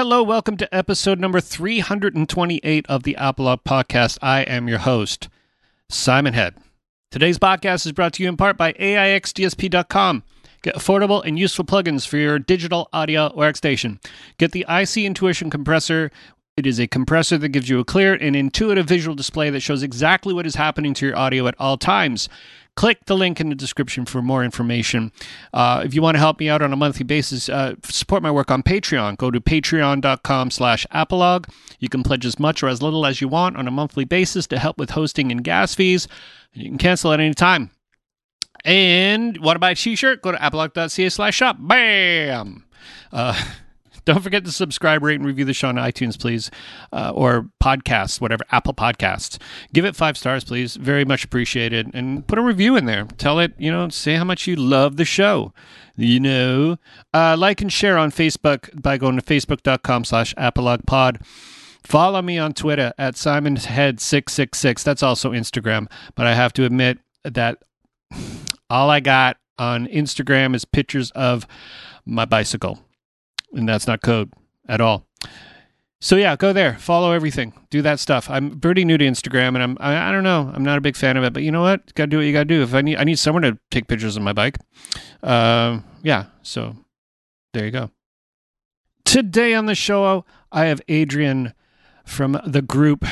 Hello, welcome to episode number 328 of the Apolog Podcast. I am your host, Simon Head. Today's podcast is brought to you in part by AIXDSP.com. Get affordable and useful plugins for your digital audio workstation. Get the IC Intuition compressor. It is a compressor that gives you a clear and intuitive visual display that shows exactly what is happening to your audio at all times. Click the link in the description for more information. Uh, if you want to help me out on a monthly basis, uh, support my work on Patreon. Go to patreon.com slash apolog. You can pledge as much or as little as you want on a monthly basis to help with hosting and gas fees. You can cancel at any time. And want to buy a t-shirt? Go to apolog.ca slash shop. Bam! Uh, don't forget to subscribe, rate, and review the show on iTunes, please, uh, or podcasts, whatever, Apple Podcasts. Give it five stars, please. Very much appreciated. And put a review in there. Tell it, you know, say how much you love the show. You know, uh, like and share on Facebook by going to facebook.com slash apologpod. Follow me on Twitter at SimonHead666. That's also Instagram. But I have to admit that all I got on Instagram is pictures of my bicycle. And that's not code at all. So yeah, go there, follow everything, do that stuff. I'm pretty new to Instagram, and I'm I, I don't know, I'm not a big fan of it, but you know what? Got to do what you got to do. If I need I need someone to take pictures of my bike, uh, yeah. So there you go. Today on the show, I have Adrian from the group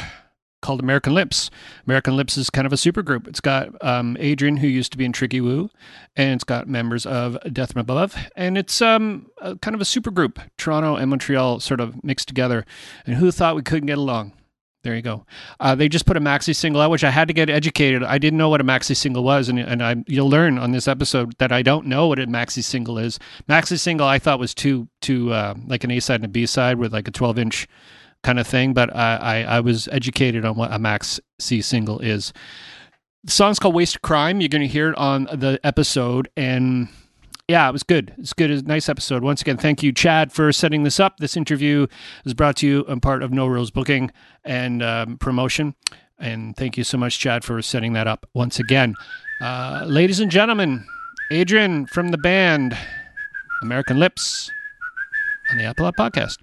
called American Lips. American Lips is kind of a super group. It's got um, Adrian, who used to be in Tricky Woo, and it's got members of Death from Above, and it's um, a, kind of a super group. Toronto and Montreal sort of mixed together. And who thought we couldn't get along? There you go. Uh, they just put a maxi single out, which I had to get educated. I didn't know what a maxi single was, and and I you'll learn on this episode that I don't know what a maxi single is. Maxi single I thought was two two uh, like an A side and a B side with like a twelve inch kind of thing, but I, I, I was educated on what a Max C single is. The song's called Waste Crime. You're going to hear it on the episode. And yeah, it was good. It's good. A nice episode. Once again, thank you, Chad, for setting this up. This interview is brought to you in part of No Rules Booking and um, promotion. And thank you so much, Chad, for setting that up once again. Uh, ladies and gentlemen, Adrian from the band American Lips on the Apolog Podcast.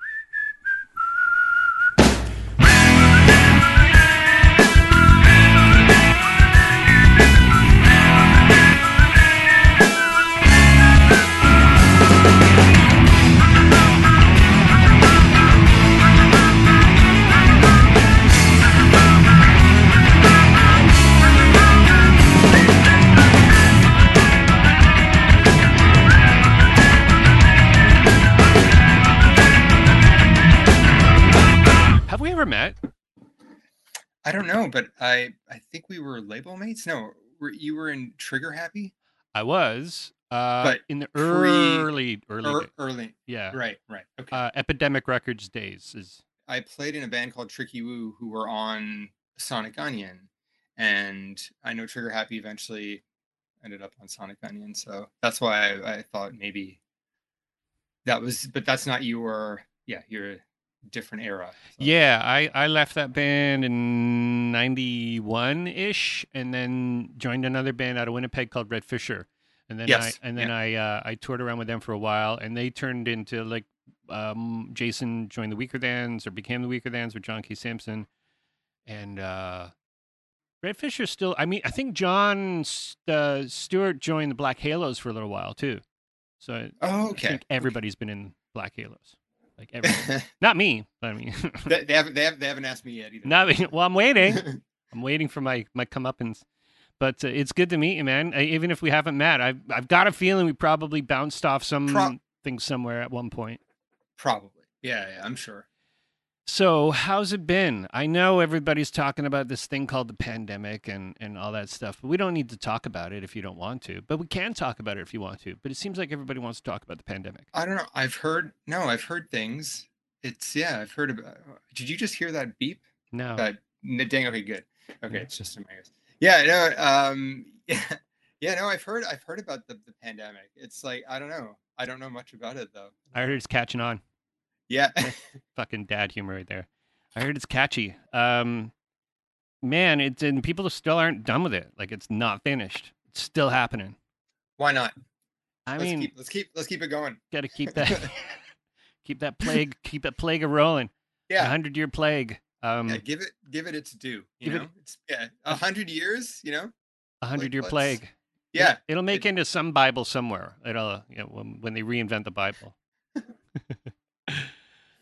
Ever met? I don't know, but I I think we were label mates. No, were, you were in Trigger Happy, I was, uh, But in the pre- early, early, Ear- early. yeah, Right, right. Okay. uh, Epidemic Records days is I played in a band called Tricky Woo, who were on Sonic Unyon, and I know Trigger Happy eventually ended up on Sonic Unyon, so that's why I, I thought maybe that was. But that's not your. Yeah, your different era. so. yeah. I I left that band in '91 ish, and then joined another band out of Winnipeg called Red Fisher, and then Yes, I and then I uh, I toured around with them for a while, and they turned into like um, Jason joined the Weakerthans or became the Weakerthans with John K. Samson, and uh, Red Fisher still. I mean, I think John uh, Stewart joined the Black Halos for a little while too. So I, Oh, I okay. think everybody's been in Black Halos, like every, not me, but I mean, they, they haven't. They, have, they haven't asked me yet either. not me. Well, I'm waiting. I'm waiting for my my comeuppance. But uh, it's good to meet you, man. Uh, even if we haven't met, I've I've got a feeling we probably bounced off some Pro- thing somewhere at one point. Probably. Yeah, yeah, I'm sure. So how's it been? I know everybody's talking about this thing called the pandemic and and all that stuff, but we don't need to talk about it if you don't want to. But we can talk about it if you want to. But it seems like everybody wants to talk about the pandemic. I don't know. I've heard. No, I've heard things. It's yeah. I've heard about. Did you just hear that beep? No. N- dang. Okay, good. Okay, Yeah. it's just in my ears. Yeah. No. Um. Yeah. Yeah. No. I've heard. I've heard about the, the pandemic. It's like I don't know. I don't know much about it though. I heard it's catching on. Yeah. Fucking dad humor right there. I heard it's catchy. Um, man, it's and people still aren't done with it. Like it's not finished. It's still happening. Why not? I let's mean, keep, let's keep let's keep it going. got to keep that. keep that plague, keep that plague a rolling. Yeah, hundred year plague. Um, yeah, give it give it its due. You give it- it's yeah, a hundred years. You know, a hundred year plague. yeah, It'll make it- into some Bible somewhere. It'll you know, when, when they reinvent the Bible.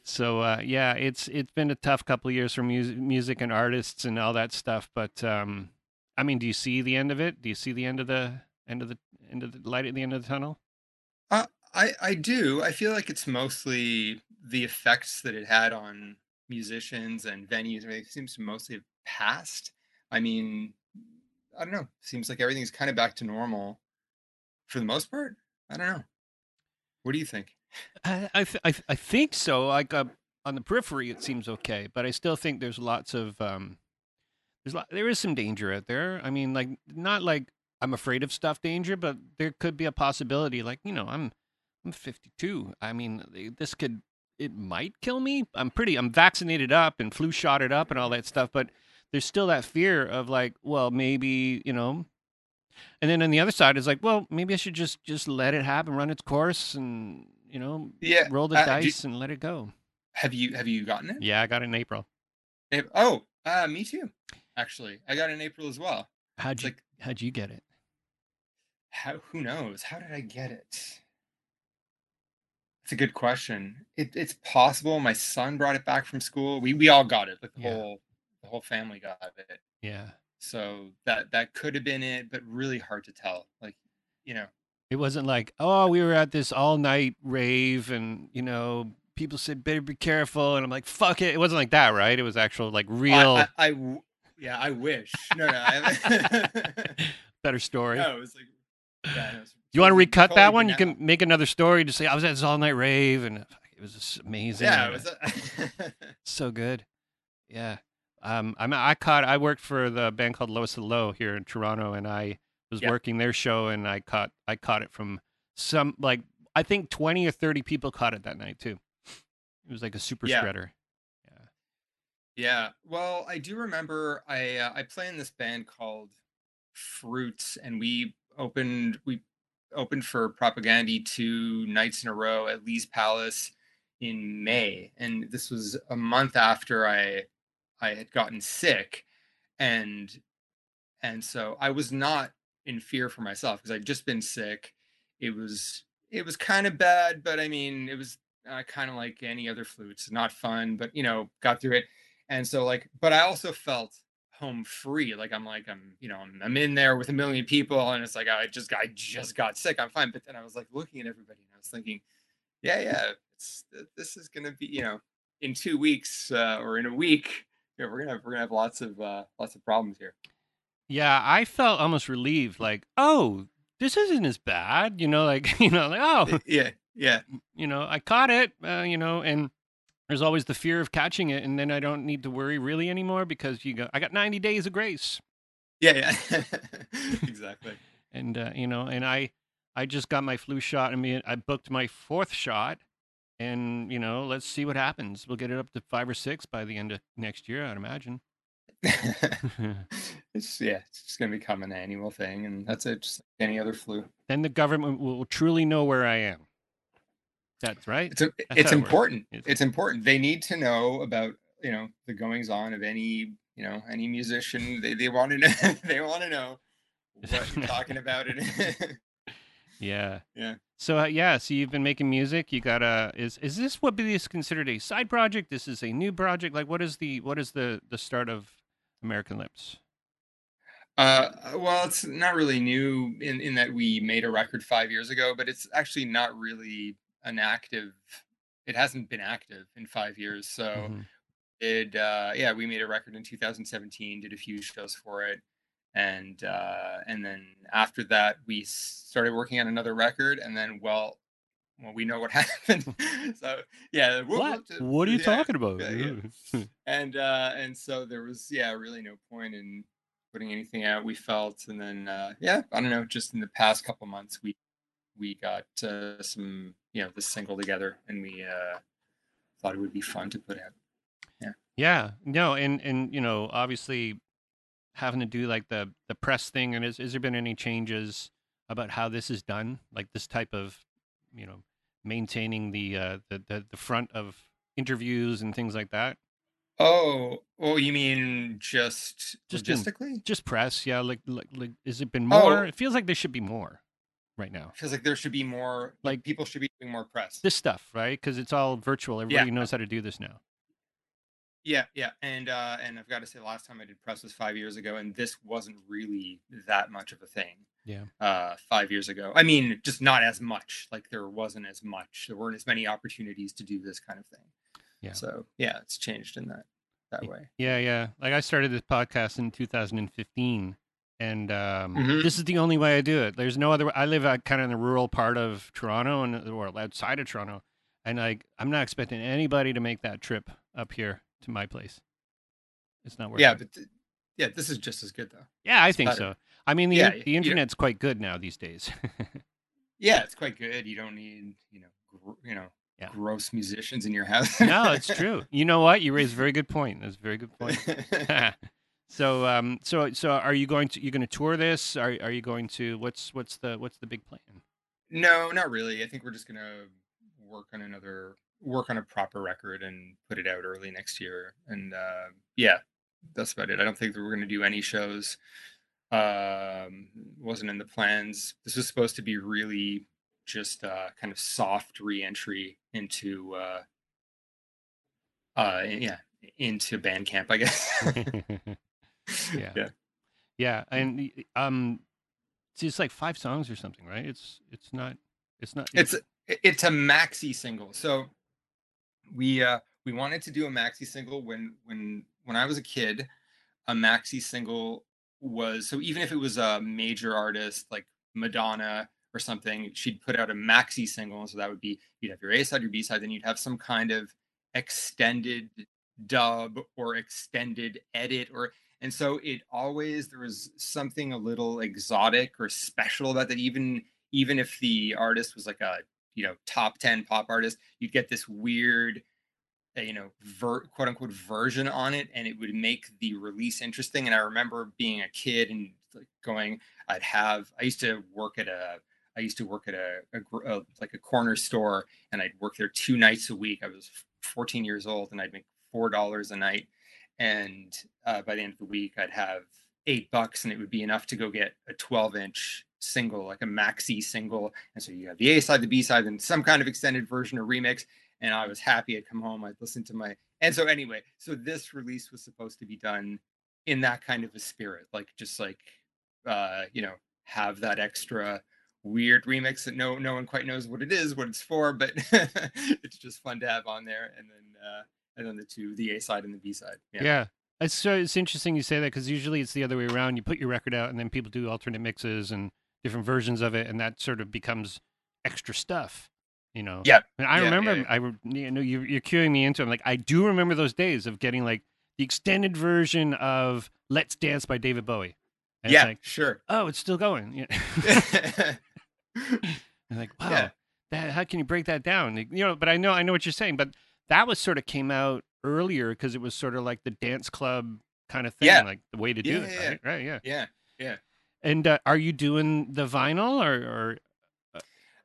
so uh, yeah, it's it's been a tough couple of years for music, music and artists and all that stuff. But um, I mean, do you see the end of it? Do you see the end of the end of the end of the light at the end of the tunnel? I I do. I feel like it's mostly the effects that it had on musicians and venues. It seems to mostly have passed. I mean, I don't know. Seems like everything's kind of back to normal for the most part. I don't know. What do you think? I I, th- I, th- I think so. Like uh, on the periphery, it seems okay, but I still think there's lots of um, there's there is some danger out there. I mean, like not like I'm afraid of stuff danger, but there could be a possibility. Like you know, I'm I'm 52. I mean, this could it might kill me. I'm pretty I'm vaccinated up and flu shotted up and all that stuff, but there's still that fear of like, well, maybe you know. And then on the other side is like, well, maybe I should just just let it happen, run its course, and you know, Yeah. roll the uh, dice and let it go. have you have you gotten it? Yeah, I got it in April. Ap- Oh, uh, me too. Actually, I got it in April as well. How'd It's you like how'd you get it? how? Who knows? How did I get it? It's a good question. It, it's possible my son brought it back from school. We we all got it. Like the Yeah. whole the whole family got it. Yeah. So that that could have been it, but really hard to tell. Like, you know, It wasn't like, oh, we were at this all night rave and, you know, people said better be careful and I'm like, fuck it. It wasn't like that, right? It was actual like I- real I yeah, I wish. No, no, I, better story. no. It was like, yeah, it's you want to totally- recut that one? You can make another story to say I was at this all night rave and it was just amazing. Yeah, it was. A, so good. Yeah. Um, I'm, I caught, I worked for the band called Lowest of the Low here in Toronto and I was Yeah. working their show and I caught, I caught it from some, like, I think 20 or 30 people caught it that night too. It was like a super Yeah. spreader. Yeah. Yeah. Well, I do remember I uh, I play in this band called Fruits, and we opened we opened for Propagandhi two nights in a row at Lee's Palace in May, and this was a month after I I had gotten sick, and and so I was not in fear for myself because I'd just been sick. It was it was kind of bad, but I mean it was uh, kind of like any other flu. It's not fun, but you know, got through it and so like but i also felt home free like i'm like i'm you know I'm, I'm in there with a million people and it's like i just i just got sick i'm fine but then i was like looking at everybody and i was thinking yeah yeah this is gonna be you know in two weeks uh, or in a week we're gonna have, we're gonna have lots of uh, lots of problems here Yeah. I felt almost relieved, like, oh, this isn't as bad, you know, like, you know, like, oh, yeah yeah you know, I caught it, uh, you know, and there's always the fear of catching it. And then I don't need to worry really anymore because you go, I got 90 days of grace. yeah yeah exactly and uh, you know, and I, I just got my flu shot. I mean, I booked my fourth shot, and you know, let's see what happens. We'll get it up to five or six by the end of next year, I'd imagine. It's yeah it's just gonna become an annual thing and that's it just like any other flu then the government will truly know where I am. That's right. it's a, That's it's it important It's- it's important they need to know about you know the goings on of any you know any musician they, they want to know they want to know what you're talking about it Yeah. Yeah. So uh, yeah, so you've been making music. You got a is is this what is considered a side project? This is a new project. Like what is the what is the the start of American Lips? Uh well it's not really new in in that we made a record five years ago but it's actually not really an active it hasn't been active in five years so Mhm. did uh yeah we made a record in 2017 did a few shows for it and uh and then after that we started working on another record and then well well we know what happened so yeah whoop, What? just- What are you yeah, talking about? yeah, yeah. and uh and so there was yeah really no point in putting anything out we felt and then uh yeah i don't know just in the past couple months we we got uh, some you know this single together and we uh thought it would be fun to put out. Yeah, yeah, no, and and you know, obviously, having to do like the the press thing, and is is there been any changes about how this is done, like this type of, you know, maintaining the uh, the, the the front of interviews and things like that? Oh, oh, you mean just Just in- Just press, yeah. Like like like, has it been more? Oh. It feels like there should be more right now. feels like there should be more. Like- Like people should be doing more press. This stuff, right? Because it's all virtual. Everybody knows how to do this now. Yeah, yeah, and uh, and I've got to say, the last time I did press was five years ago, and this wasn't really that much of a thing. Yeah. Uh, five years ago, I mean, just not as much. Like there wasn't as much. There weren't as many opportunities to do this kind of thing. Yeah. So yeah, it's changed in that that way. Yeah, yeah. Like I started this podcast in 2015, and um, Mhm. this is the only way I do it. There's no other. I live out kind of in the rural part of Toronto and or outside of Toronto, and like I'm not expecting anybody to make that trip up here to my place. It's not worth Yeah, it. but th- yeah, this is just as good though. yeah, I it's think better. so. I mean, the Yeah, in- the internet's quite good now these days. Yeah, it's quite good. You don't need you know gr- you know Yeah. gross musicians in your house. no, it's true. You know what? You raise a very good point. That's a very good point. so, um, so, so, are you going to? You going to tour this? Are Are you going to? What's What's the What's the big plan? No, not really. I think we're just gonna work on another work on a proper record and put it out early next year. And uh, yeah, that's about it. I don't think that we're gonna do any shows. Um, wasn't in the plans. This was supposed to be really just uh, kind of soft re-entry into uh, uh, yeah, into Bandcamp, I guess. Yeah. yeah. yeah, and y- um, it's just like five songs or something, right? It's it's not it's not it's it- it's a maxi single so we uh we wanted to do a maxi single when when when i was a kid a maxi single was so even if it was a major artist like madonna or something she'd put out a maxi single so that would be you'd have your a side your b side then you'd have some kind of extended dub or extended edit or and so it always there was something a little exotic or special about that. Even even if the artist was like a you know top 10 pop artist you'd get this weird uh, you know ver- quote unquote version on it and it would make the release interesting. And i remember being a kid and like going i'd have i used to work at a i used to work at a, a, uh like a corner store and i'd work there two nights a week. I was 14 years old and i'd make four dollars a night. And uh, by the end of the week i'd have eight bucks and it would be enough to go get a 12 inch single like a maxi single. And so you have the a side the b side and some kind of extended version or remix. And i was happy i'd come home i'd listen to my and so anyway so this release was supposed to be done in that kind of a spirit like just like uh you know have that extra weird remix that no no one quite knows what it is what it's for but it's just fun to have on there and then uh and then the two the a side and the b side yeah. It's so it's interesting you say that because usually it's the other way around. You put your record out and then people do alternate mixes and different versions of it, and that sort of becomes extra stuff. You know. Yeah. And I Yeah, remember, yeah, yeah. I re- you know, you, you're cueing me into. it. I'm like, I do remember those days of getting like the extended version of "Let's Dance" by David Bowie. And yeah like, sure oh, it's still going. Yeah. And like, wow, Yeah. that how can you break that down? You know, but I know I know what you're saying, but that was sort of came out earlier because it was sort of like the dance club kind of thing, Yeah. like the way to do Yeah, it, right? Right, yeah. yeah yeah And uh, are you doing the vinyl or, or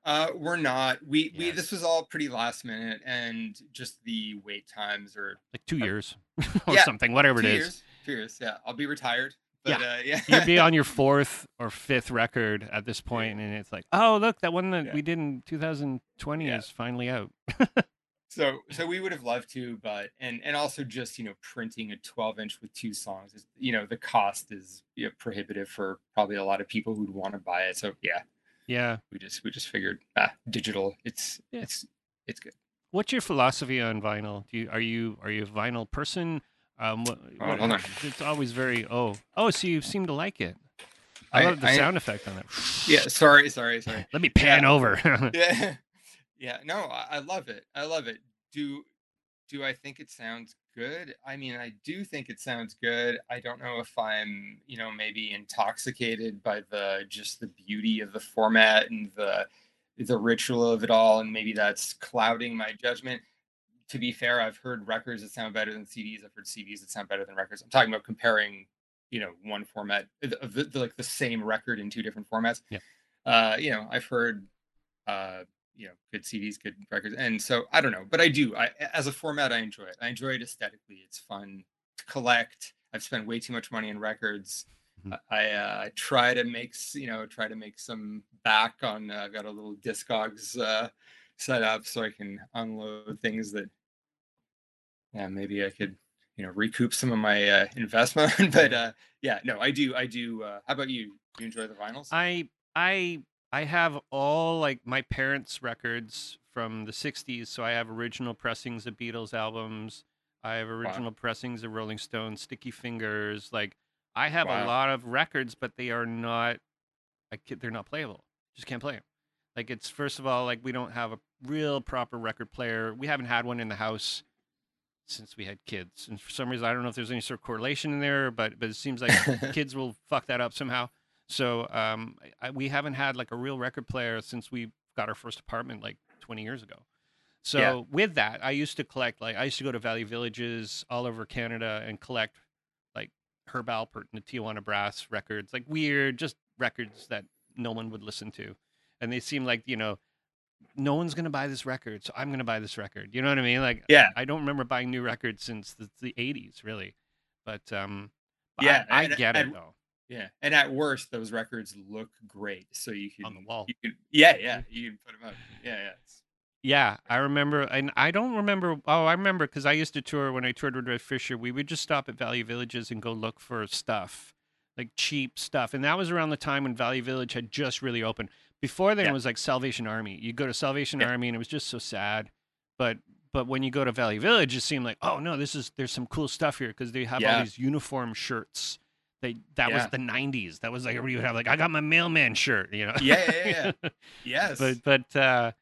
Uh, we're not. We we this was all pretty last minute, and just the wait times are like two years or Yeah, something, whatever it is? years. Two years. Yeah, I'll be retired. But uh, yeah, You'd be on your fourth or fifth record at this point, and it's like, oh, look, that one that Yeah. we did in 2020 Yeah. is finally out. so so we would have loved to, but and and also just you know printing a 12 inch with two songs is you know the cost is you know, prohibitive for probably a lot of people who'd want to buy it. So yeah, Yeah. we just we just figured ah digital. It's Yeah. it's it's good. What's your philosophy on vinyl? Do you are you are you a vinyl person? Um, what, Oh, what- hold on. It's always very oh oh. So you seem to like it. I, I- love the I- sound effect on that. Yeah, sorry, sorry, sorry. Let me pan Yeah. over. yeah yeah no I, I love it i love it do do i think it sounds good i mean i do think it sounds good i don't know if i'm you know maybe intoxicated by the just the beauty of the format and the the ritual of it all and maybe that's clouding my judgment to be fair i've heard records that sound better than cds i've heard cds that sound better than records i'm talking about comparing you know one format of the, the, like the same record in two different formats Yeah. uh you know i've heard uh you know good CDs, good records, and so I don't know, but I do. I as a format, I enjoy it. I enjoy it aesthetically. It's fun to collect. I've spent way too much money on records. Mm-hmm. I uh, try to make you know try to make some back on. Uh, I've got a little Discogs uh, set up so I can unload things that yeah maybe I could you know recoup some of my uh, investment. but uh, yeah, no, I do. I do. Uh, how about you? Do you enjoy the vinyls? I I I have all like my parents' records from the '60s, so I have original pressings of Beatles albums. I have original wow. pressings of Rolling Stones, Sticky Fingers. Like I have wow. a lot of records, but they are not. I, they're not playable. Just can't play them. Like it's first of all, like we don't have a real proper record player. We haven't had one in the house since we had kids, and for some reason I don't know if there's any sort of correlation in there, but but it seems like kids will fuck that up somehow. So um, I, we haven't had like a real record player since we got our first apartment like 20 years ago. So yeah. with that, I used to collect like I used to go to Value Villages all over Canada and collect like Herb Alpert and the Tijuana Brass records, like weird, just records that no one would listen to, and they seem like you know no one's gonna buy this record, so I'm gonna buy this record. You know what I mean? Like, yeah, I don't remember buying new records since the, the '80s, really. But um, yeah, I, I get it though. Yeah, and at worst, those records look great, so you can on the wall. You can, yeah, yeah, you can put them up. Yeah, yeah. Yeah, I remember, and I don't remember. Oh, I remember because I used to tour when I toured with Red Fisher. We would just stop at Value Villages and go look for stuff, like cheap stuff, and that was around the time when Value Village had just really opened. Before then, yeah. it was like Salvation Army. You go to Salvation yeah. Army, and it was just so sad. But but when you go to Value Village, it seemed like, oh no, this is there's some cool stuff here because they have yeah. all these uniform shirts. They that was the '90s. That was like everybody would have like, I got my mailman shirt, you know. Yeah, yeah, yeah. yes. But but uh,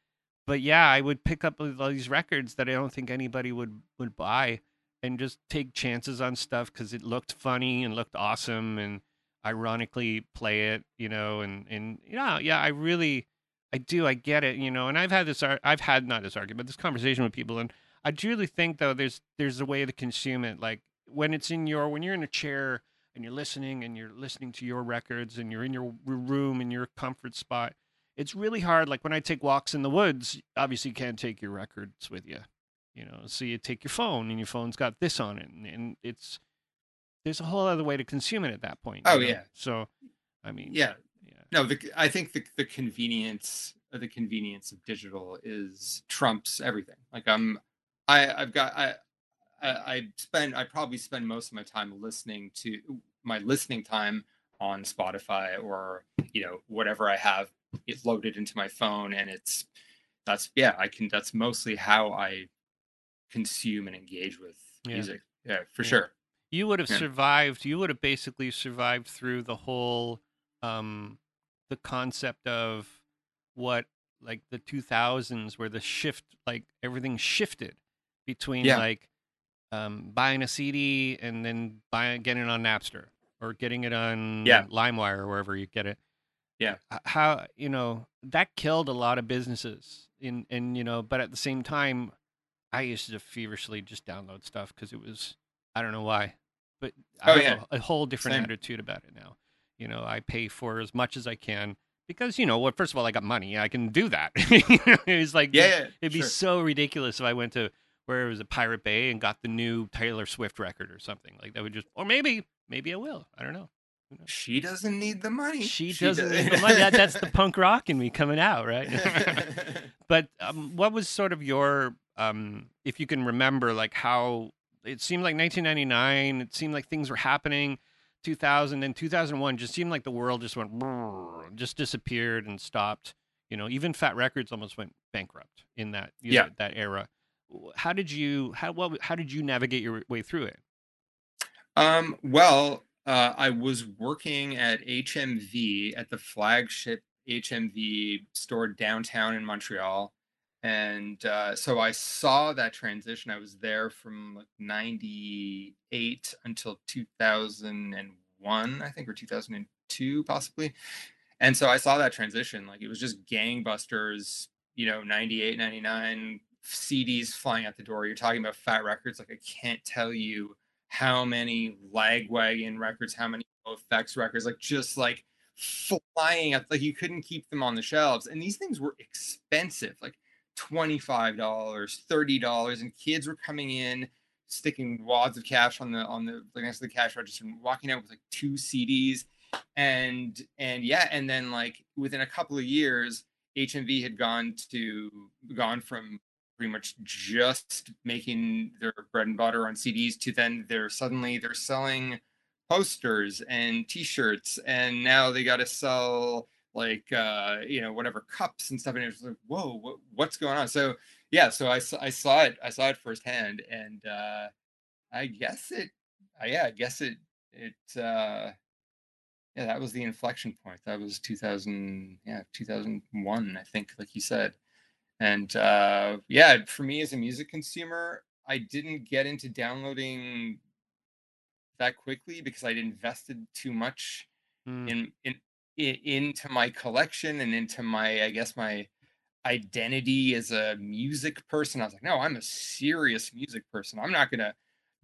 but yeah, I would pick up all these records that I don't think anybody would would buy, and just take chances on stuff because it looked funny and looked awesome and ironically play it, you know, and and yeah, yeah, I really, I do, I get it, you know, and I've had this, I've had not this argument, but this conversation with people, and I truly think though there's there's a way to consume it, like when it's in your when you're in a chair and you're listening and you're listening to your records and you're in your room in your comfort spot. It's really hard. Like when I take walks in the woods, obviously you can't take your records with you, you know. So you take your phone, and your phone's got this on it, and, and it's there's a whole other way to consume it at that point. Oh know? yeah. So, I mean, yeah, yeah. No, the, I think the the convenience uh, the convenience of digital is trumps everything. Like I'm, I I've got I. I spend I probably spend most of my time listening to my listening time on Spotify or you know whatever I have it loaded into my phone and it's that's yeah I can that's mostly how I consume and engage with yeah. music yeah for yeah. sure you would have yeah. survived you would have basically survived through the whole um the concept of what like the 2000s where the shift like everything shifted between yeah. like um buying a CD and then buying getting it on Napster or getting it on yeah. LimeWire or wherever you get it. Yeah. How you know that killed a lot of businesses in and you know, but at the same time, I used to feverishly just download stuff because it was I don't know why, but I oh, yeah. a, a, whole different Same. attitude about it now. You know, I pay for as much as I can because you know what. Well, first of all, I got money. I can do that. it's like yeah, yeah it'd be so ridiculous if I went to where it was a Pirate Bay and got the new Taylor Swift record or something like that. Would just or maybe maybe I will. I don't know. She doesn't need the money. She, she doesn't does. need the money. That, that's the punk rock in me coming out, right? but um, what was sort of your, um, if you can remember, like how it seemed like 1999. It seemed like things were happening. 2000 and 2001 just seemed like the world just went, just disappeared and stopped. You know, even Fat Wreck Chords almost went bankrupt in that yeah know, that era. How did you how well how did you navigate your way through it? Um, well, uh, I was working at HMV at the flagship HMV store downtown in Montreal. And uh, so I saw that transition. I was there from like 98 until 2001, I think, or 2002, possibly. And so I saw that transition. Like it was just gangbusters, you know, 98, 99, CDs flying out the door. You're talking about Fat Wreck Chords. Like I can't tell you how many Lagwagon records, how many NOFX records, like just like flying up. Like you couldn't keep them on the shelves, and these things were expensive, like twenty five dollars, thirty dollars, and kids were coming in sticking wads of cash on the on the like next to the cash register and walking out with like two CDs and and yeah and then like within a couple of years HMV had gone to gone from pretty much just making their bread and butter on CDs to then they're suddenly they're selling posters and t-shirts and now they got to sell like uh you know whatever cups and stuff and it was like whoa what, what's going on? So yeah so I, I saw it i saw it firsthand and uh i guess it yeah i guess it it uh yeah that was the inflection point. That was 2000 yeah 2001 i think like you said. And uh yeah for me as a music consumer i didn't get into downloading that quickly because i'd invested too much Mm. in, in in into my collection and into my i guess my identity as a music person i was like no i'm a serious music person i'm not gonna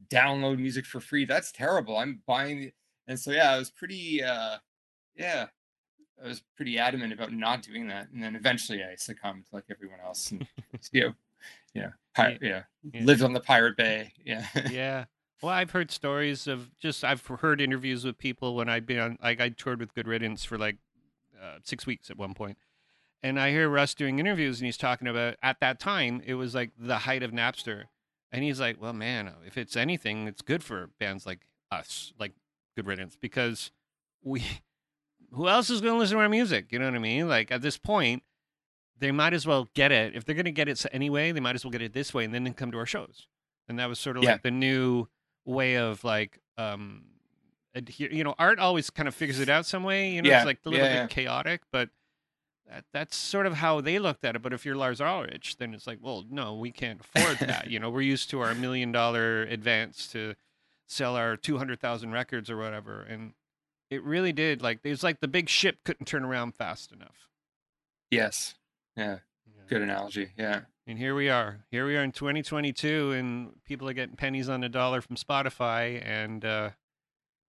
download music for free that's terrible i'm buying and so yeah i was pretty uh yeah i was pretty adamant about not doing that and then eventually i succumbed like everyone else and you know yeah yeah Yeah. lived on the pirate bay yeah yeah. Well, I've heard stories of just I've heard interviews with people when I've been on like I toured with Good Riddance for like uh, six weeks at one point, and I hear Russ doing interviews and he's talking about at that time it was like the height of Napster, and he's like, well, man, if it's anything, it's good for bands like us, like Good Riddance, because we, who else is going to listen to our music? You know what I mean? Like at this point, they might as well get it if they're going to get it anyway. They might as well get it this way and then come to our shows, and that was sort of Yeah. like the new way of like um adhere, you know art always kind of figures it out some way you know Yeah, it's like a little yeah, bit yeah. chaotic but that, that's sort of how they looked at it but if you're lars ulrich then it's like well no we can't afford that you know we're used to our million dollar advance to sell our 200000 records or whatever and it really did like it was like the big ship couldn't turn around fast enough. Yes. Yeah. Yeah. good analogy yeah And here we are. Here we are in 2022, and people are getting pennies on the dollar from Spotify. And uh,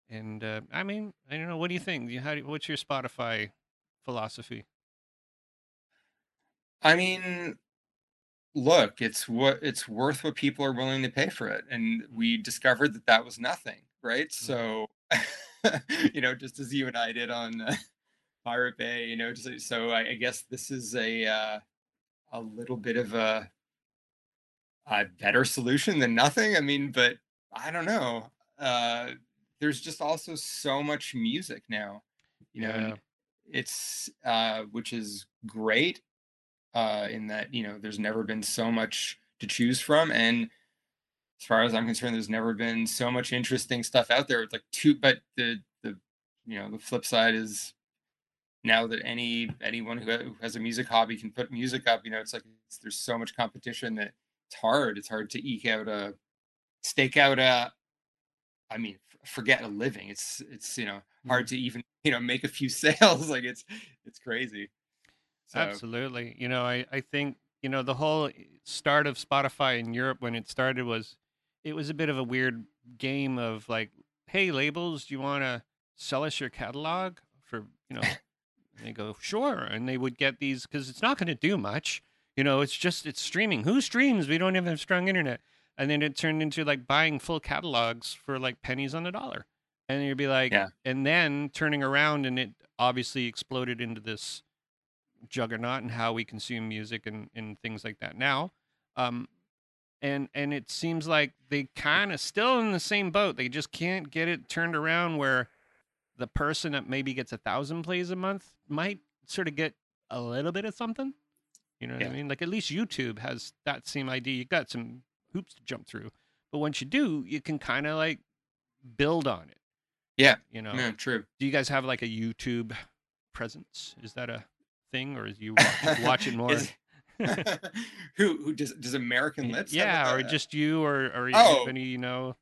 and uh, I mean, I don't know. What do you think? You- How do, what's your Spotify philosophy? I mean, look, it's what it's worth what people are willing to pay for it, and we discovered that that was nothing, right? So, you know, just as you and I did on uh, Pirate Bay, you know, just, so I, I guess this is a uh, a little bit of a a better solution than nothing. I mean, but I don't know. Uh, there's just also so much music now, you know, Yeah. it's uh, which is great uh, in that you know there's never been so much to choose from, and as far as I'm concerned, there's never been so much interesting stuff out there. It's like two, but the the you know the flip side is now that any anyone who, has a music hobby can put music up. You know, it's like it's, there's so much competition that it's hard. It's hard to eke out a stake out a. I mean, forget a living. It's it's you know hard mm-hmm. to even you know make a few sales. like it's it's crazy. So, Absolutely. You know, I, I think, you know, the whole eh, start of Spotify in Europe when it started was it was a bit of a weird game of like, hey, labels, do you want to sell us your catalog for, you know, and they go, sure. And they would get these because it's not going to do much. You know, it's just, it's streaming. Who streams? We don't even have strong internet. And then it turned into like buying full catalogs for like pennies on the dollar. And you'd be like, Yeah. and then turning around and it obviously exploded into this juggernaut and how we consume music and, and things like that now. Um, and and it seems like they kind of still in the same boat. They just can't get it turned around where the person that maybe gets a thousand plays a month might sort of get a little bit of something. You know what I mean? Like at least YouTube has that same idea. You got some hoops to jump through, but once you do, you can kind of like build on it. Yeah. You know, yeah, true. do you guys have like a YouTube presence? Is that a thing, or is you watch, watch it more? Is- who who does does American Lips? yeah, or just you, or or Oh. anybody you know.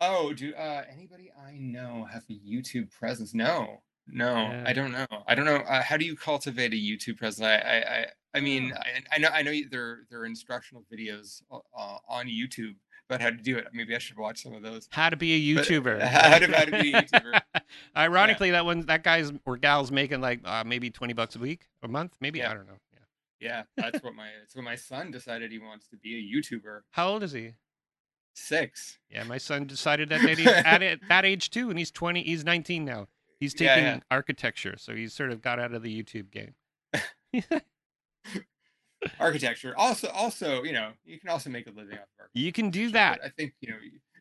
Oh, do uh, anybody I know have a YouTube presence? No, no, Yeah. I don't know. I don't know. Uh, how do you cultivate a YouTube presence? I, I, I, I mean. I, I know, I know there there are instructional videos uh, uh, on YouTube, about how to do it. Maybe I should watch some of those. How to be a But- YouTuber. how to- how to be a YouTuber. Ironically, that one, that guy's or gal's making like uh, maybe twenty bucks a week, a month, maybe. Yeah. I don't know. Yeah. Yeah, that's what my that's what my son decided he wants to be a YouTuber. How old is he? Six. Yeah, my son decided that at, age- at it- that age too, and he's twenty. He's nineteen now. He's taking yeah. architecture, so he's sort of got out of the YouTube game. Architecture. Also, also, you know, you can also make a living off of architecture. You can do but that. I think you know.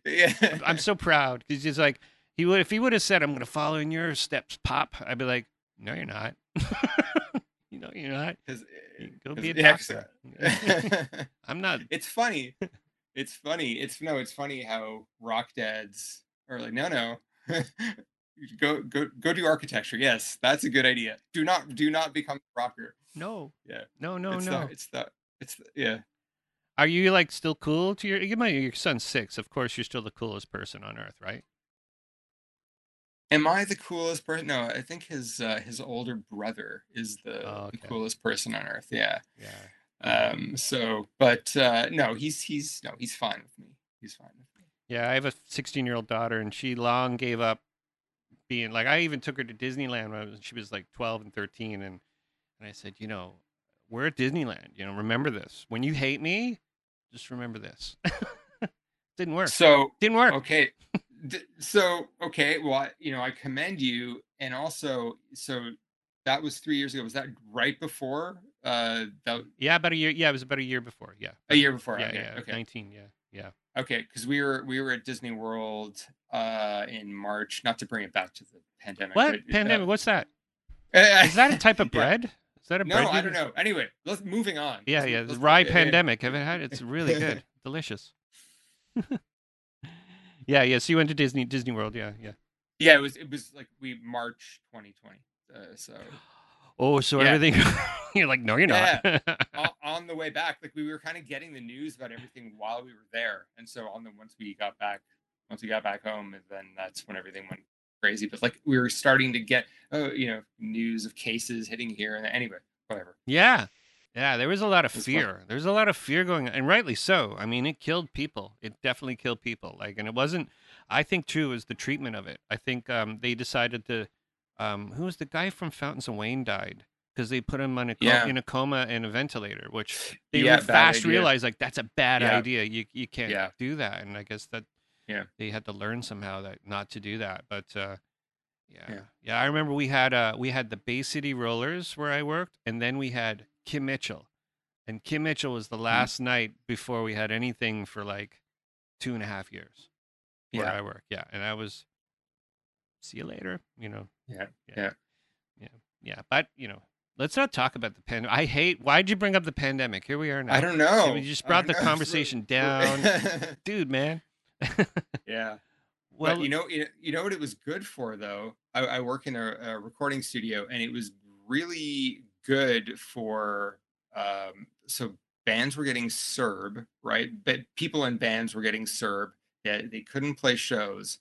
Yeah. I'm so proud because he's like he would if he would have said I'm going to follow in your steps, Pop. I'd be like, no, you're not. you know, you're not. 'Cause, You Go 'cause- be a yeah, doctor. uh, I'm not. it's funny. It's funny. It's no. It's funny how rock dads are like, no, no. go go go do architecture. Yes, that's a good idea. Do not do not become a rocker. No. Yeah. No. No. it's no. The, it's the it's the, yeah. Are you like still cool to your? You might. Your son's six. Of course, you're still the coolest person on earth, right? Am I the coolest person? No, I think his uh, his older brother is the, Oh, the coolest person on earth. Yeah. Yeah. Um. So, but uh, no, he's he's no, he's fine with me. He's fine with me. Yeah, I have a 16 year old daughter, and she long gave up being like. I even took her to Disneyland when was, she was like 12 and 13, and and I said, you know, we're at Disneyland. You know, remember this. When you hate me, just remember this. Didn't work. So Didn't work. okay, D- so okay, well, I- you know, I commend you, and also, so that was three years ago. Was that right before? Uh, that Yeah, about a year. Yeah, it was about a year before. Yeah. a year before. Yeah, okay, yeah. okay, 19. Yeah, yeah. okay, because we were we were at Disney World uh in March. Not to bring it back to the pandemic. What but, uh, pandemic? What's that? uh, that a type of Yeah. bread? Is that a bread? No, bread? I don't know. Anyway, let's moving on. Yeah, Let's- yeah. The let's- rye yeah, yeah. pandemic. Have it had? It's really good. Delicious. yeah, yeah. So you went to Disney Disney World. Yeah, yeah. Yeah, it was it was like we March 2020. Uh, so Oh, so Yeah. everything. you're like, no, you're not. on, on the way back, like we were kind of getting the news about everything while we were there, and so on the once we got back, once we got back home, and then that's when everything went crazy. But like we were starting to get, oh, you know, news of cases hitting here, and anyway, whatever. yeah, yeah. There was a lot of fear. There's a lot of fear going, on, and rightly so. I mean, it killed people. It definitely killed people. Like, and it wasn't. I think too is the treatment of it. I think um, they decided to. Um, who was the guy from Fountains of Wayne died because they put him on a co- Yeah. in a coma and a ventilator, which they Yeah, fast idea. realize like that's a bad Yeah. idea. You you can't do that, and I guess that Yeah. they had to learn somehow that not to do that. But uh, yeah. Yeah. I remember we had uh we had the Bay City Rollers where I worked, and then we had Kim Mitchell, and Kim Mitchell was the Mm-hmm. last night before we had anything for like two and a half years where Yeah. I work. Yeah, and I was see you later. You know. Yeah, Yeah. yeah. Yeah. Yeah. But you know, let's not talk about the pandemic. I hate. Why'd you bring up the pandemic? Here we are now. I don't know. you just brought the know. conversation down. dude, man. yeah. well, but you know, you you know what it was good for though. I, I work in a, a recording studio, and it was really good for. Um, so bands were getting CERB, right? But people in bands were getting CERB. They, they couldn't play shows,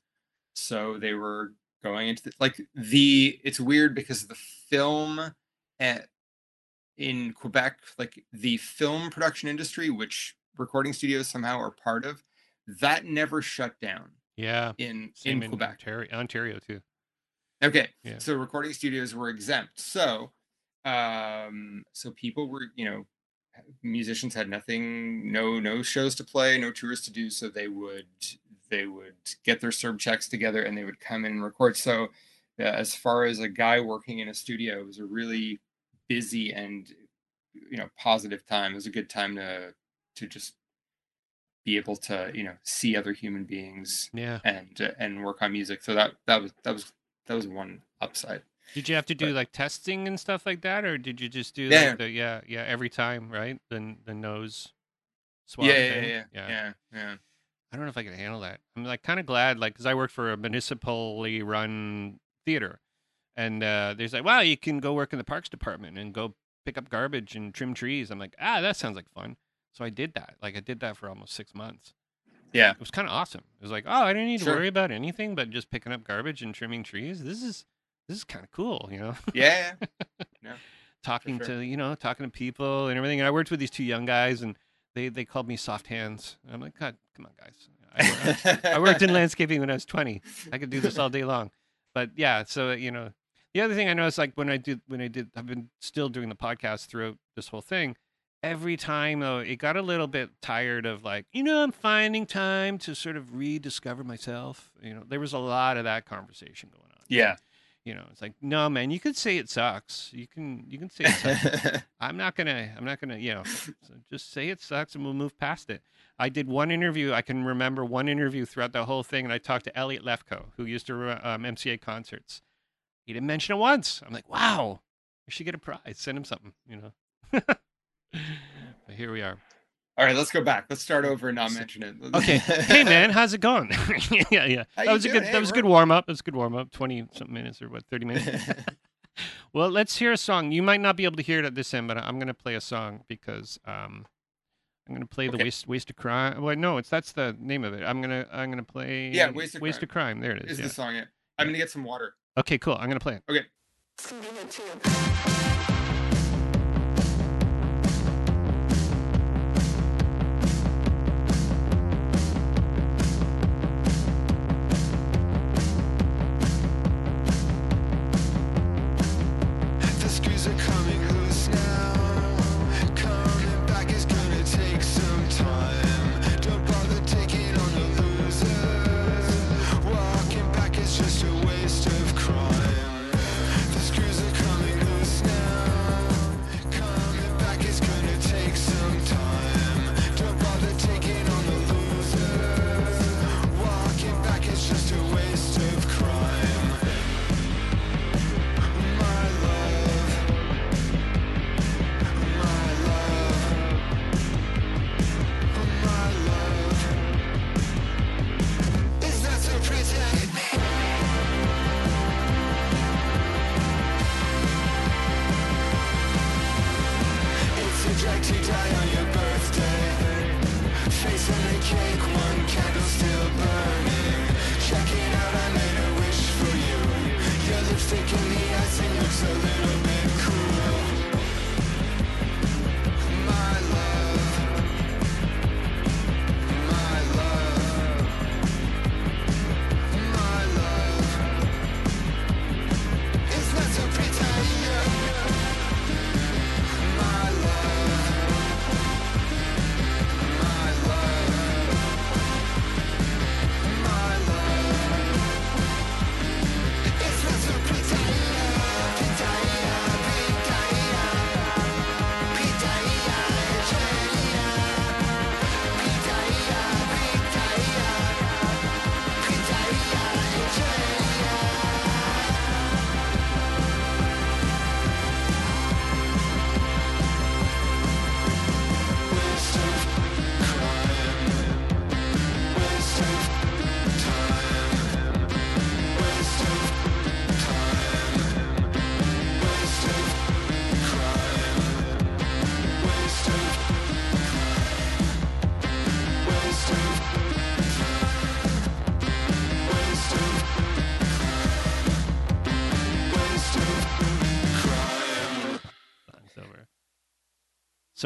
so they were going into the, like the. It's weird because the film at in Quebec, like the film production industry, which recording studios somehow are part of, that never shut down yeah. in Same in in Quebec. Ontario, Ontario too. Okay. Yeah. So recording studios were exempt. So um so people were, you know, musicians had nothing, no no shows to play, no tours to do, so they would they would get their CERB checks together and they would come in and record. So uh, as far as a guy working in a studio, it was a really busy and you know positive time. It was a good time to to just be able to you know see other human beings Yeah. and uh, and work on music. So that that was that was that was one upside. Did you have to do But- like testing and stuff like that, or did you just do Yeah. like the yeah yeah every time right the the nose swab? Yeah, yeah, thing? yeah, yeah, yeah, I don't know if I can handle that. I'm like kind of glad, like, because I work for a municipally run theater, and uh, there's like, wow, you can go work in the parks department and go pick up garbage and trim trees. I'm like, ah, that sounds like fun. So I did that. Like, I did that for almost six months. Yeah. It was kind of awesome. It was like, oh, I didn't need to worry about anything but just picking up garbage and trimming trees. This is this is kind of cool, you know. yeah, yeah. talking sure. to you know talking to people and everything. And I worked with these two young guys, and they they called me soft hands. And I'm like, God, come on, guys. I, I worked in landscaping when I was 20. I could do this all day long. But yeah, so you know, the other thing I noticed, like when I did when I did, I've been still doing the podcast throughout this whole thing. Every time though, it got a little bit tired of like, you know, I'm finding time to sort of rediscover myself. You know, there was a lot of that conversation going on. yeah. You know, it's like, no, man, you can say it sucks. You can you can say it sucks. I'm not gonna. I'm not gonna. You know, so just say it sucks, and we'll move past it. I did one interview. I can remember one interview throughout the whole thing, and I talked to Elliot Lefko, who used to run um, MCA concerts. He didn't mention it once. I'm like, wow, you should get a prize. Send him something. You know. but here we are. All right, let's go back. Let's start over and not mention it. Okay. hey man, how's it going? yeah, yeah. How that you was a good. Hey, that was a good warm up. That was a good warm up. Twenty something minutes or what? Thirty minutes. well, let's hear a song. You might not be able to hear it at this end, but I'm gonna play a song because um, I'm gonna play the Okay. waste waste of crime. Well, no, it's that's the name of it. I'm gonna I'm gonna play. Yeah, Waste of waste of crime. There it is. Is yeah. the song it? I'm gonna get some water. Okay, cool. I'm gonna play it. Okay.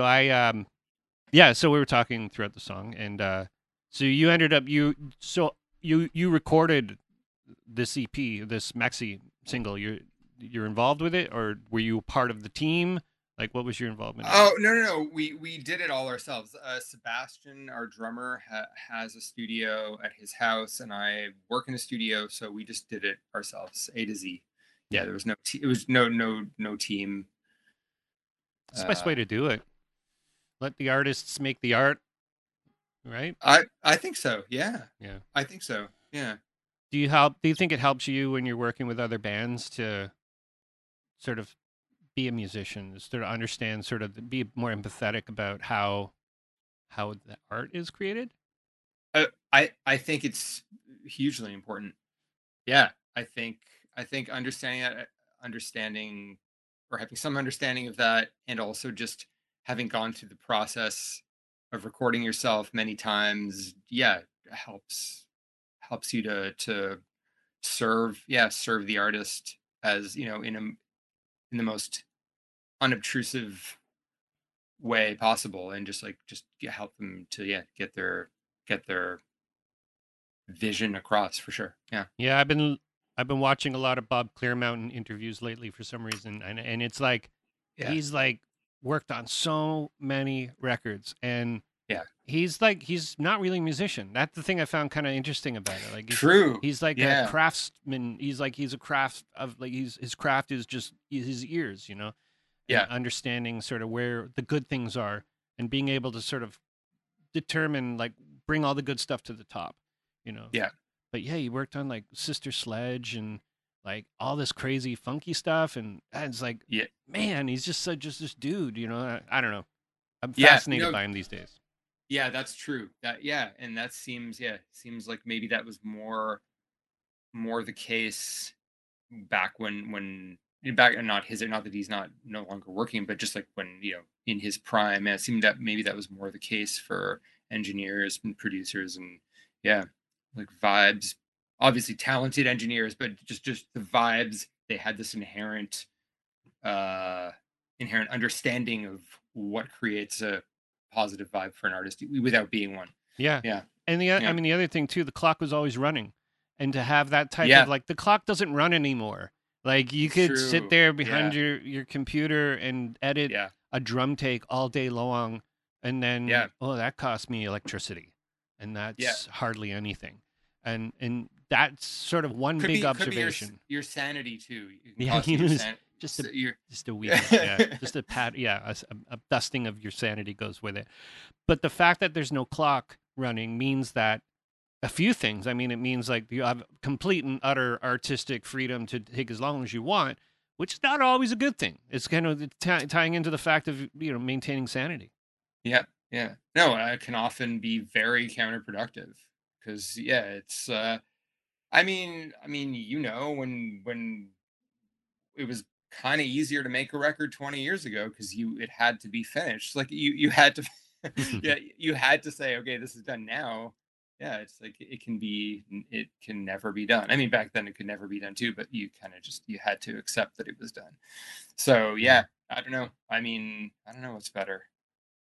So I um yeah, so we were talking throughout the song and uh so you ended up you so you you recorded this EP, this maxi single. You're you're involved with it or were you part of the team? Like what was your involvement? in? Oh no no no! We we did it all ourselves. Uh, Sebastian, our drummer, ha- has a studio at his house, and I work in a studio, so we just did it ourselves, A to Z. Yeah, there was no te- it was no no no team. It's the best uh, way to do it. Let the artists make the art, right? I I think so. Yeah, Yeah. I think so. Yeah. Do you help? Do you think it helps you when you're working with other bands to sort of be a musician, sort of understand, sort of be more empathetic about how how the art is created? Uh, I I think it's hugely important. Yeah, I think I think understanding that, understanding or having some understanding of that, and also just having gone through the process of recording yourself many times, yeah, helps helps you to to serve yeah serve the artist as you know in a in the most unobtrusive way possible and just like just help them to yeah get their get their vision across for sure yeah Yeah, I've been I've been watching a lot of Bob Clearmountain interviews lately for some reason, and and it's like Yeah. he's like worked on so many records, and Yeah. he's like he's not really a musician. That's the thing I found kind of interesting about it. Like he's, true he's like Yeah. a craftsman. He's like he's a craft of like he's his craft is just his ears, you know. Yeah. understanding sort of where the good things are and being able to sort of determine like bring all the good stuff to the top, you know. Yeah. But yeah, he worked on like Sister Sledge and like all this crazy funky stuff, and it's like, Yeah. man, he's just such just this dude, you know. I, I don't know. I'm Yeah, you fascinated know- by him these days. Yeah, that's true. That yeah, and that seems yeah, seems like maybe that was more more the case back when when back not his not that he's not no longer working, but just like when, you know, in his prime, it seemed that maybe that was more the case for engineers and producers and yeah, like vibes. Obviously talented engineers, but just just the vibes, they had this inherent uh inherent understanding of what creates a positive vibe for an artist without being one. Yeah. Yeah. And the Yeah. I mean the other thing too, the clock was always running, and to have that type Yeah. of like the clock doesn't run anymore. Like you could True. sit there behind Yeah. your your computer and edit a drum take all day long, and then Yeah. oh that cost me electricity, and that's hardly anything, and and that's sort of one Could big be, be your, observation. your sanity too. Yeah, cost you your san- Just a your- just a weed, yeah, just a pat, yeah, a dusting of your sanity goes with it. But the fact that there's no clock running means that a few things. I mean, it means like you have complete and utter artistic freedom to take as long as you want, which is not always a good thing. It's kind of t- tying into the fact of you know maintaining sanity. Yeah, yeah. No, it can often be very counterproductive because yeah, it's. uh I mean, I mean, you know, when when it was kind of easier to make a record 20 years ago because you it had to be finished. Like you you had to, yeah, you had to say, okay, this is done now. Yeah, it's like it can be, it can never be done. I mean, back then it could never be done too, but you kind of just you had to accept that it was done. So mm-hmm. yeah, I don't know. I mean, I don't know what's better.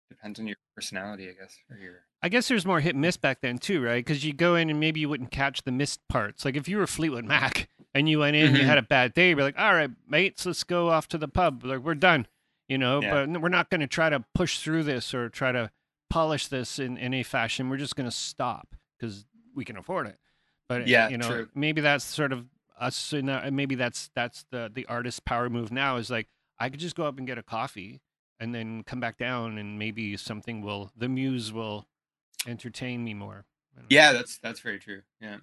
Depends on your personality, I guess, or your I guess there's more hit and miss back then too, right? Because you go in and maybe you wouldn't catch the missed parts. Like if you were Fleetwood Mac and you went in and you had mm-hmm. a bad day, you'd be like, "All right, mates, let's go off to the pub. Like we're done," you know. Yeah. But we're not going to try to push through this or try to polish this in in a fashion. We're just going to stop because we can afford it. But eh, Yeah, you know, true. maybe that's sort of us. In that, maybe that's that's the the artist's power move now is like I could just go up and get a coffee and then come back down and maybe something will the muse will entertain me more. Yeah, that's that's very true. Yeah.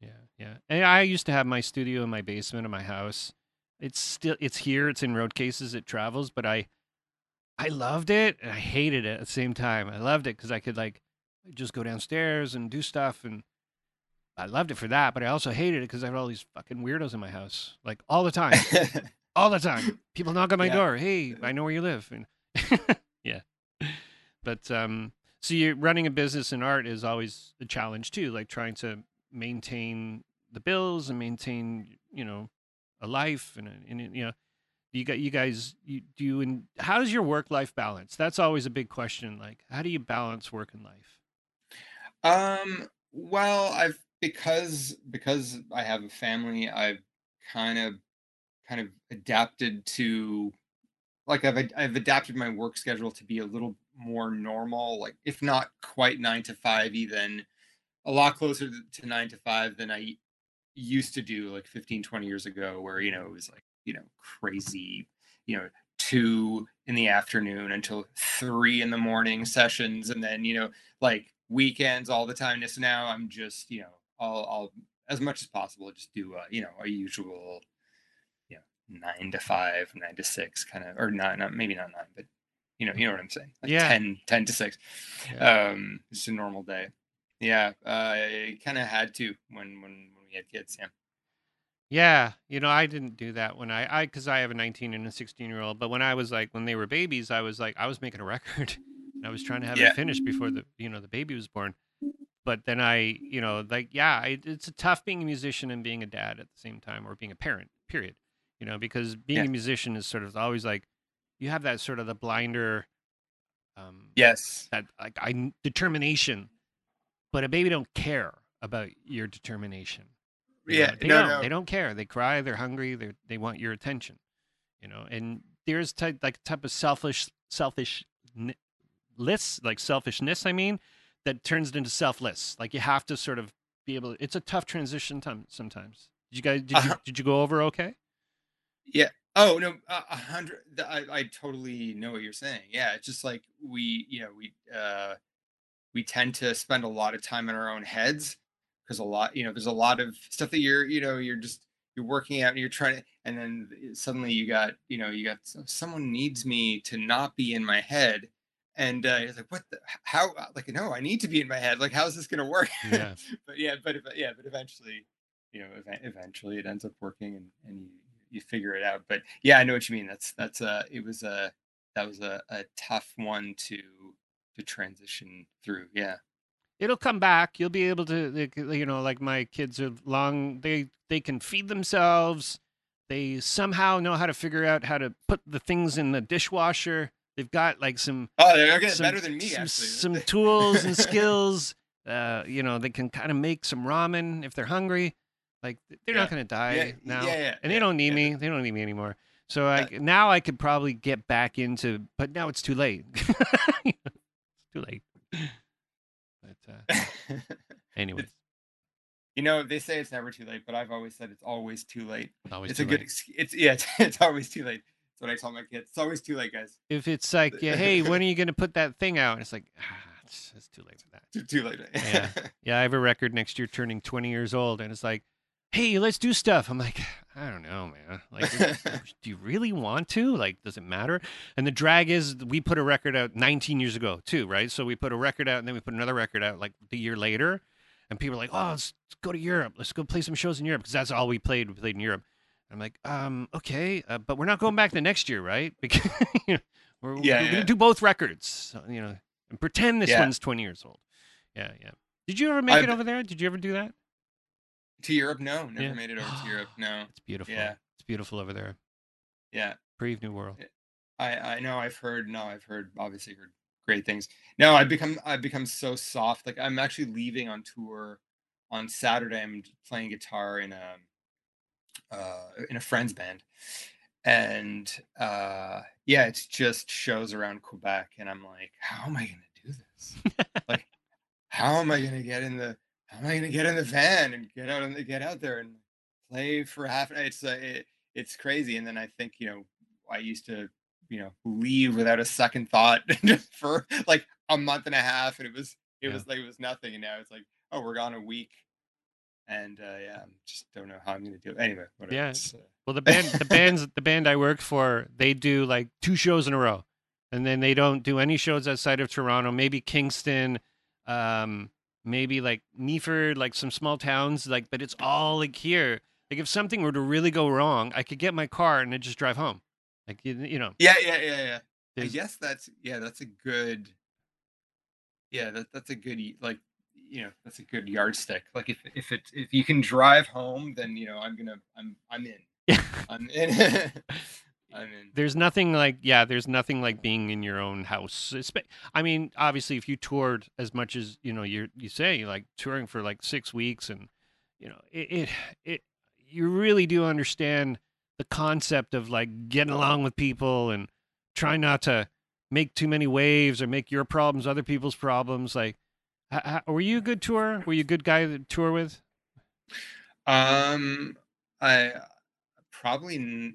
Yeah, yeah. And I used to have my studio in my basement of my house. It's still it's here. It's in road cases. It travels, but I I loved it and I hated it at the same time. I loved it because I could like just go downstairs and do stuff, and I loved it for that. But I also hated it because I had all these fucking weirdos in my house, like all the time, all the time. People knock on my Yeah. door. Hey, I know where you live. And yeah, but um, so you're running a business in art is always a challenge too, like trying to maintain the bills and maintain, you know, a life and, and you know, you got you guys you do you and how's your work life balance? That's always a big question. Like, how do you balance work and life? Um, well, I've because because I have a family, I've kind of kind of adapted to like I've I've adapted my work schedule to be a little more normal, like if not quite 9 to 5 even a lot closer to, 9 to 5 than I used to do like 15 20 years ago where you know it was like, you know, crazy, you know, 2 in the afternoon until 3 in the morning sessions and then, you know, like weekends all the time. This now I'm just, you know, I'll, I'll as much as possible just do, uh, you know, a usual, nine to five, nine to six kind of, or not, not maybe not nine, but you know, you know what I'm saying? Like Yeah. 10, 10 to six. Yeah. Um, it's a normal day. Yeah. Uh, I kind of had to when, when, when we had kids. Yeah. Yeah, you know, I didn't do that when I I because I have a 19 and a 16 year old. But when I was like when they were babies, I was like I was making a record, and I was trying to have Yeah. it finished before the you know the baby was born. But then I you know like yeah, I, it's a tough being a musician and being a dad at the same time, or being a parent. Period. You know, because being Yeah. a musician is sort of always like you have that sort of the blinder um, Yes. that like I determination, but a baby don't care about your determination. you Yeah. know? they no, don't. no. They don't care. They cry. They're hungry. They they want your attention. You know, and there's type like type of selfish selfish list like selfishness. I mean, that turns it into selfless. Like you have to sort of be able. To, It's a tough transition time sometimes. Did you guys did you Uh-huh. did you go over okay? Yeah. Oh no, a hundred. I, I totally know what you're saying. Yeah, it's just like we, you know, we uh, we tend to spend a lot of time in our own heads because a lot, you know, there's a lot of stuff that you're, you know, you're just you're working out and you're trying to, and then suddenly you got, you know, you got someone needs me to not be in my head, and uh, it's like, what? The, how? Like, no, I need to be in my head. Like, how's this gonna work? Yeah. but yeah, but yeah, but eventually, you know, ev- eventually it ends up working and, and you, you figure it out. But yeah, I know what you mean. That's, that's a it was a, that was a, a tough one to, to transition through. Yeah. it'll come back. You'll be able to, you know, like my kids are long. They they can feed themselves. They somehow know how to figure out how to put the things in the dishwasher. They've got like some Oh, they're getting some, better than me some, actually. some tools and skills. Uh, you know, they can kind of make some ramen if they're hungry. Like they're not going to die yeah, now, yeah, yeah, and they don't need yeah. me. They don't need me anymore. So I Uh, now I could probably get back into, but now it's too late. it's too late. But uh, anyways, you know, they say it's never too late, but I've always said it's always too late. always it's too a good, late. ex- it's yeah, it's, it's always too late. That's what I tell my kids. It's always too late, guys. If it's like, yeah, hey, when are you going to put that thing out? It's like, ah, it's, it's too late for that. Too, too late. Yeah. Yeah, I have a record next year turning 20 years old, and it's like, hey, let's do stuff. I'm like, I don't know, man. Like, do you really want to? Like, does it matter? And the drag is, we put a record out 19 years ago, too, right? So we put a record out, and then we put another record out like the year later, and people are like, oh, let's, let's go to Europe. Let's go play some shows in Europe because that's all we played. We played in Europe. I'm like, um, okay, uh, but we're not going back the next year, right? Because you know, we're, Yeah, we're yeah. gonna do both records, you know, and pretend this Yeah. one's 20 years old. Yeah, yeah. Did you ever make I've- it over there? Did you ever do that? To Europe, no, never Yeah. made it over to Europe. No. It's beautiful. Yeah. It's beautiful over there. Yeah. Brave new world. I I know I've heard no I've heard obviously heard great things. No, I've become I've become so soft. Like I'm actually leaving on tour on Saturday. I'm playing guitar in a uh in a friend's band. And uh yeah, it's just shows around Quebec and I'm like, how am I gonna do this? like how am I gonna get in the am I gonna get in the van and get out and get out there and play for half an it's uh, it, it's crazy. And then I think, you know, I used to, you know, leave without a second thought just for like a month and a half, and it was it Yeah. was like it was nothing, and now it's like, oh, we're gone a week, and uh, yeah, I just don't know how I'm gonna do it. Anyway, whatever. Yeah. uh, Well, the band, the bands, the band I worked for, they do like two shows in a row, and then they don't do any shows outside of Toronto. Maybe Kingston, um, maybe like Neeford, like some small towns, like. But it's all like here. Like if something were to really go wrong, I could get my car and then just drive home. Like you, you know, yeah, yeah, yeah, yeah. I guess that's yeah, that's a good. Yeah, that that's a good like you know that's a good yardstick. Like if if it if you can drive home, then you know I'm gonna I'm I'm in. I'm in. I'm in. there's nothing like yeah there's nothing like being in your own house. I mean obviously if you toured as much as you know you you say like touring for like six weeks and you know it, it it you really do understand the concept of like getting along with people and trying not to make too many waves or make your problems other people's problems. Like h- h- were you a good tour were you a good guy to tour with? Um, I probably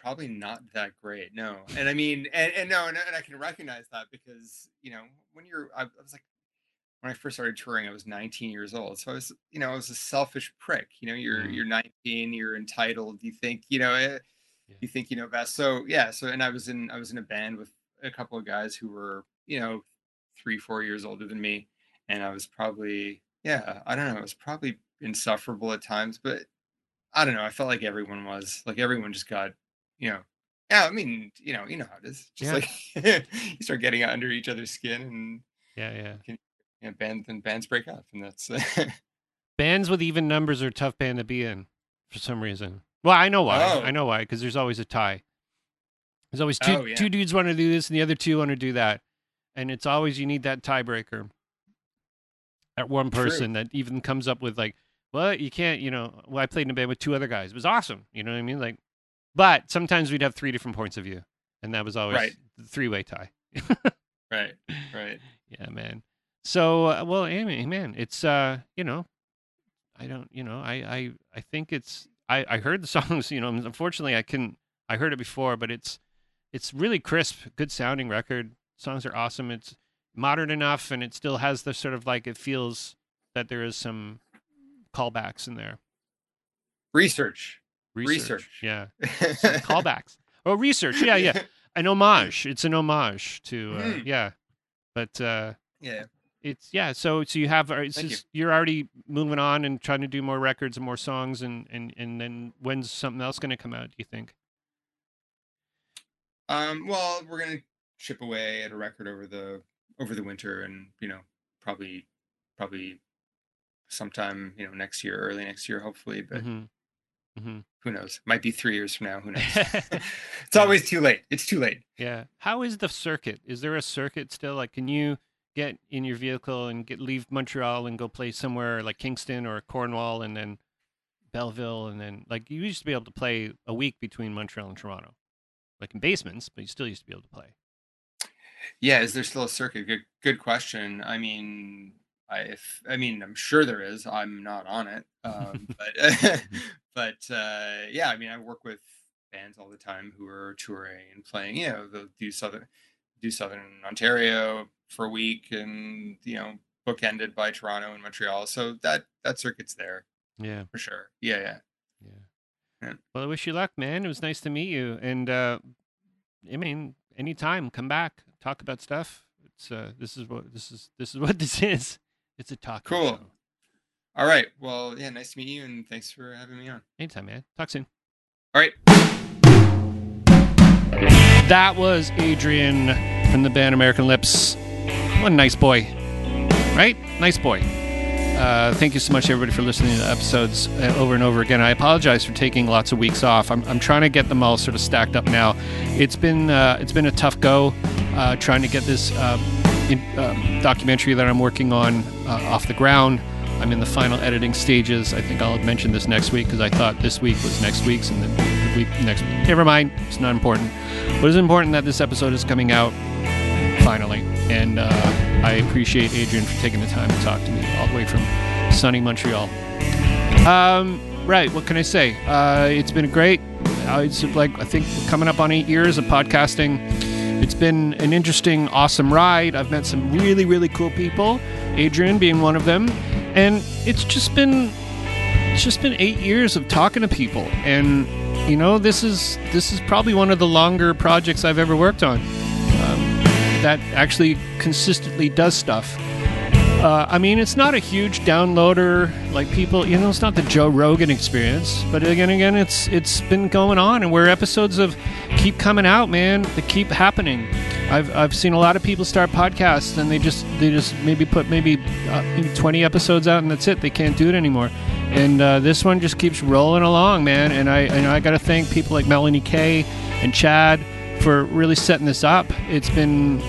probably not that great. No, and I mean, and, and no, and, and I can recognize that because you know when you're, I, I was like, when I first started touring, I was 19 years old, so I was, you know, I was a selfish prick. You know, you're Mm. you're 19, you're entitled. You think, you know, eh, Yeah. you think you know best. So yeah, so and I was in I was in a band with a couple of guys who were, you know, three four years older than me, and I was probably yeah, I don't know, it was probably insufferable at times, but I don't know. I felt like everyone was like everyone just got, you know, yeah. I mean, you know, you know how it is. Just Yeah. like you start getting under each other's skin, and yeah yeah you know, bands and bands break up, and that's bands with even numbers are a tough band to be in for some reason. Well, I know why. Oh. I know why because there's always a tie. There's always two Oh, yeah. two dudes want to do this and the other two want to do that, and it's always you need that tiebreaker. That one True. person that even comes up with like, well, you can't, you know. Well, I played in a band with two other guys. It was awesome. You know what I mean? Like, but sometimes we'd have three different points of view, and that was always Right. three-way tie. Right. Right. Yeah, man. So, uh, well, Amy, man, it's uh, you know, I don't, you know, I, I, I think it's. I, I heard the songs. You know, unfortunately, I couldn't. I heard it before, but it's, it's really crisp, good sounding record. Songs are awesome. It's modern enough, and it still has the sort of like it feels that there is some callbacks in there. Research. Research, Research. yeah, callbacks. Oh, research, yeah, yeah, an homage. It's an homage to, uh, Mhm. yeah, but. uh Yeah. it's yeah so so you have uh, it's Thank just, you. are already moving on and trying to do more records and more songs and and and then when's something else going to come out do you think Um, well, we're gonna chip away at a record over the over the winter, and you know, probably probably sometime you know next year, early next year, hopefully. But hmm hmm who knows? Might be three years from now. Who knows? Mm-hmm. it's always too late. It's too late. yeah how is the circuit is there a circuit still like can you get in your vehicle and get leave montreal and go play somewhere like kingston or cornwall and then belleville and then like you used to be able to play a week between montreal and toronto like in basements but you still used to be able to play Yeah, is there still a circuit? Good, good question. I mean, I if I mean, I'm sure there is. I'm not on it, um, but but uh, yeah, I mean, I work with bands all the time who are touring and playing. You know, they'll do southern do southern Ontario for a week, and you know, bookended by Toronto and Montreal. So that that circuit's there yeah for sure. Yeah, yeah. Yeah. Yeah. Well, I wish you luck, man. It was nice to meet you. And uh I mean, anytime, come back, talk about stuff. It's uh this is what this is this is what this is. It's a talk. Cool. All right. Well, yeah, nice to meet you, and thanks for having me on. Anytime, man. Talk soon. All right. That was Adrian from the band American Lips. What a nice boy. Right? Nice boy. Uh, thank you so much, everybody, for listening to the episodes uh, over and over again. I apologize for taking lots of weeks off. I'm, I'm trying to get them all sort of stacked up now. It's been uh, it's been a tough go uh, trying to get this uh, in, um, documentary that I'm working on uh, off the ground. I'm in the final editing stages. I think I'll mention this next week because I thought this week was next week's and then the week next week. Never mind. It's not important. But it's important that this episode is coming out finally. And uh, I appreciate Adrian for taking the time to talk to me all the way from sunny Montreal. Um, right, what can I say? Uh, it's been great. Uh, it's like, I think, coming up on eight years of podcasting. It's been an interesting, awesome ride. I've met some really, really cool people, Adrian being one of them. And it's just been it's just been eight years of talking to people. And you know this is this is probably one of the longer projects i've ever worked on um, that actually consistently does stuff. Uh, i mean it's not a huge downloader like people you know it's not the joe rogan experience but again again it's it's been going on and where episodes of keep coming out man they keep happening I've, I've seen a lot of people start podcasts and they just they just maybe put maybe, uh, maybe 20 episodes out and that's it. They can't do it anymore. And uh, this one just keeps rolling along man. And I and I got to thank people like Melanie Kay and Chad for really setting this up. It's been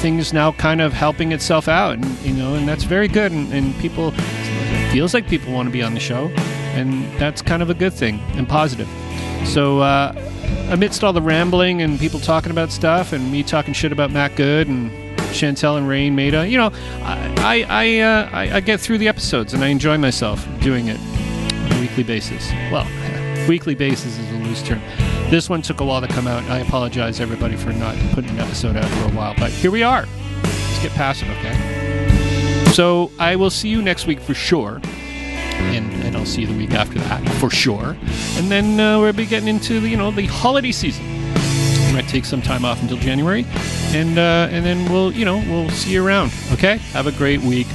things now kind of helping itself out and you know and that's very good. And, and people feels like people want to be on the show and that's kind of a good thing and positive so uh, amidst all the rambling and people talking about stuff and me talking shit about Matt Good and Chantal and Raine Maida, you know, I I uh, I I get through the episodes and I enjoy myself doing it on a weekly basis. Well, weekly basis is a loose term. This one took a while to come out. I apologize everybody for not putting an episode out for a while, but here we are. Let's get past it, okay? So I will see you next week for sure and, and I'll see you the week after that for sure. And then uh, we'll be getting into the, you know the holiday season. I might take some time off until January, and uh, and then we'll you know we'll see you around. Okay, have a great week.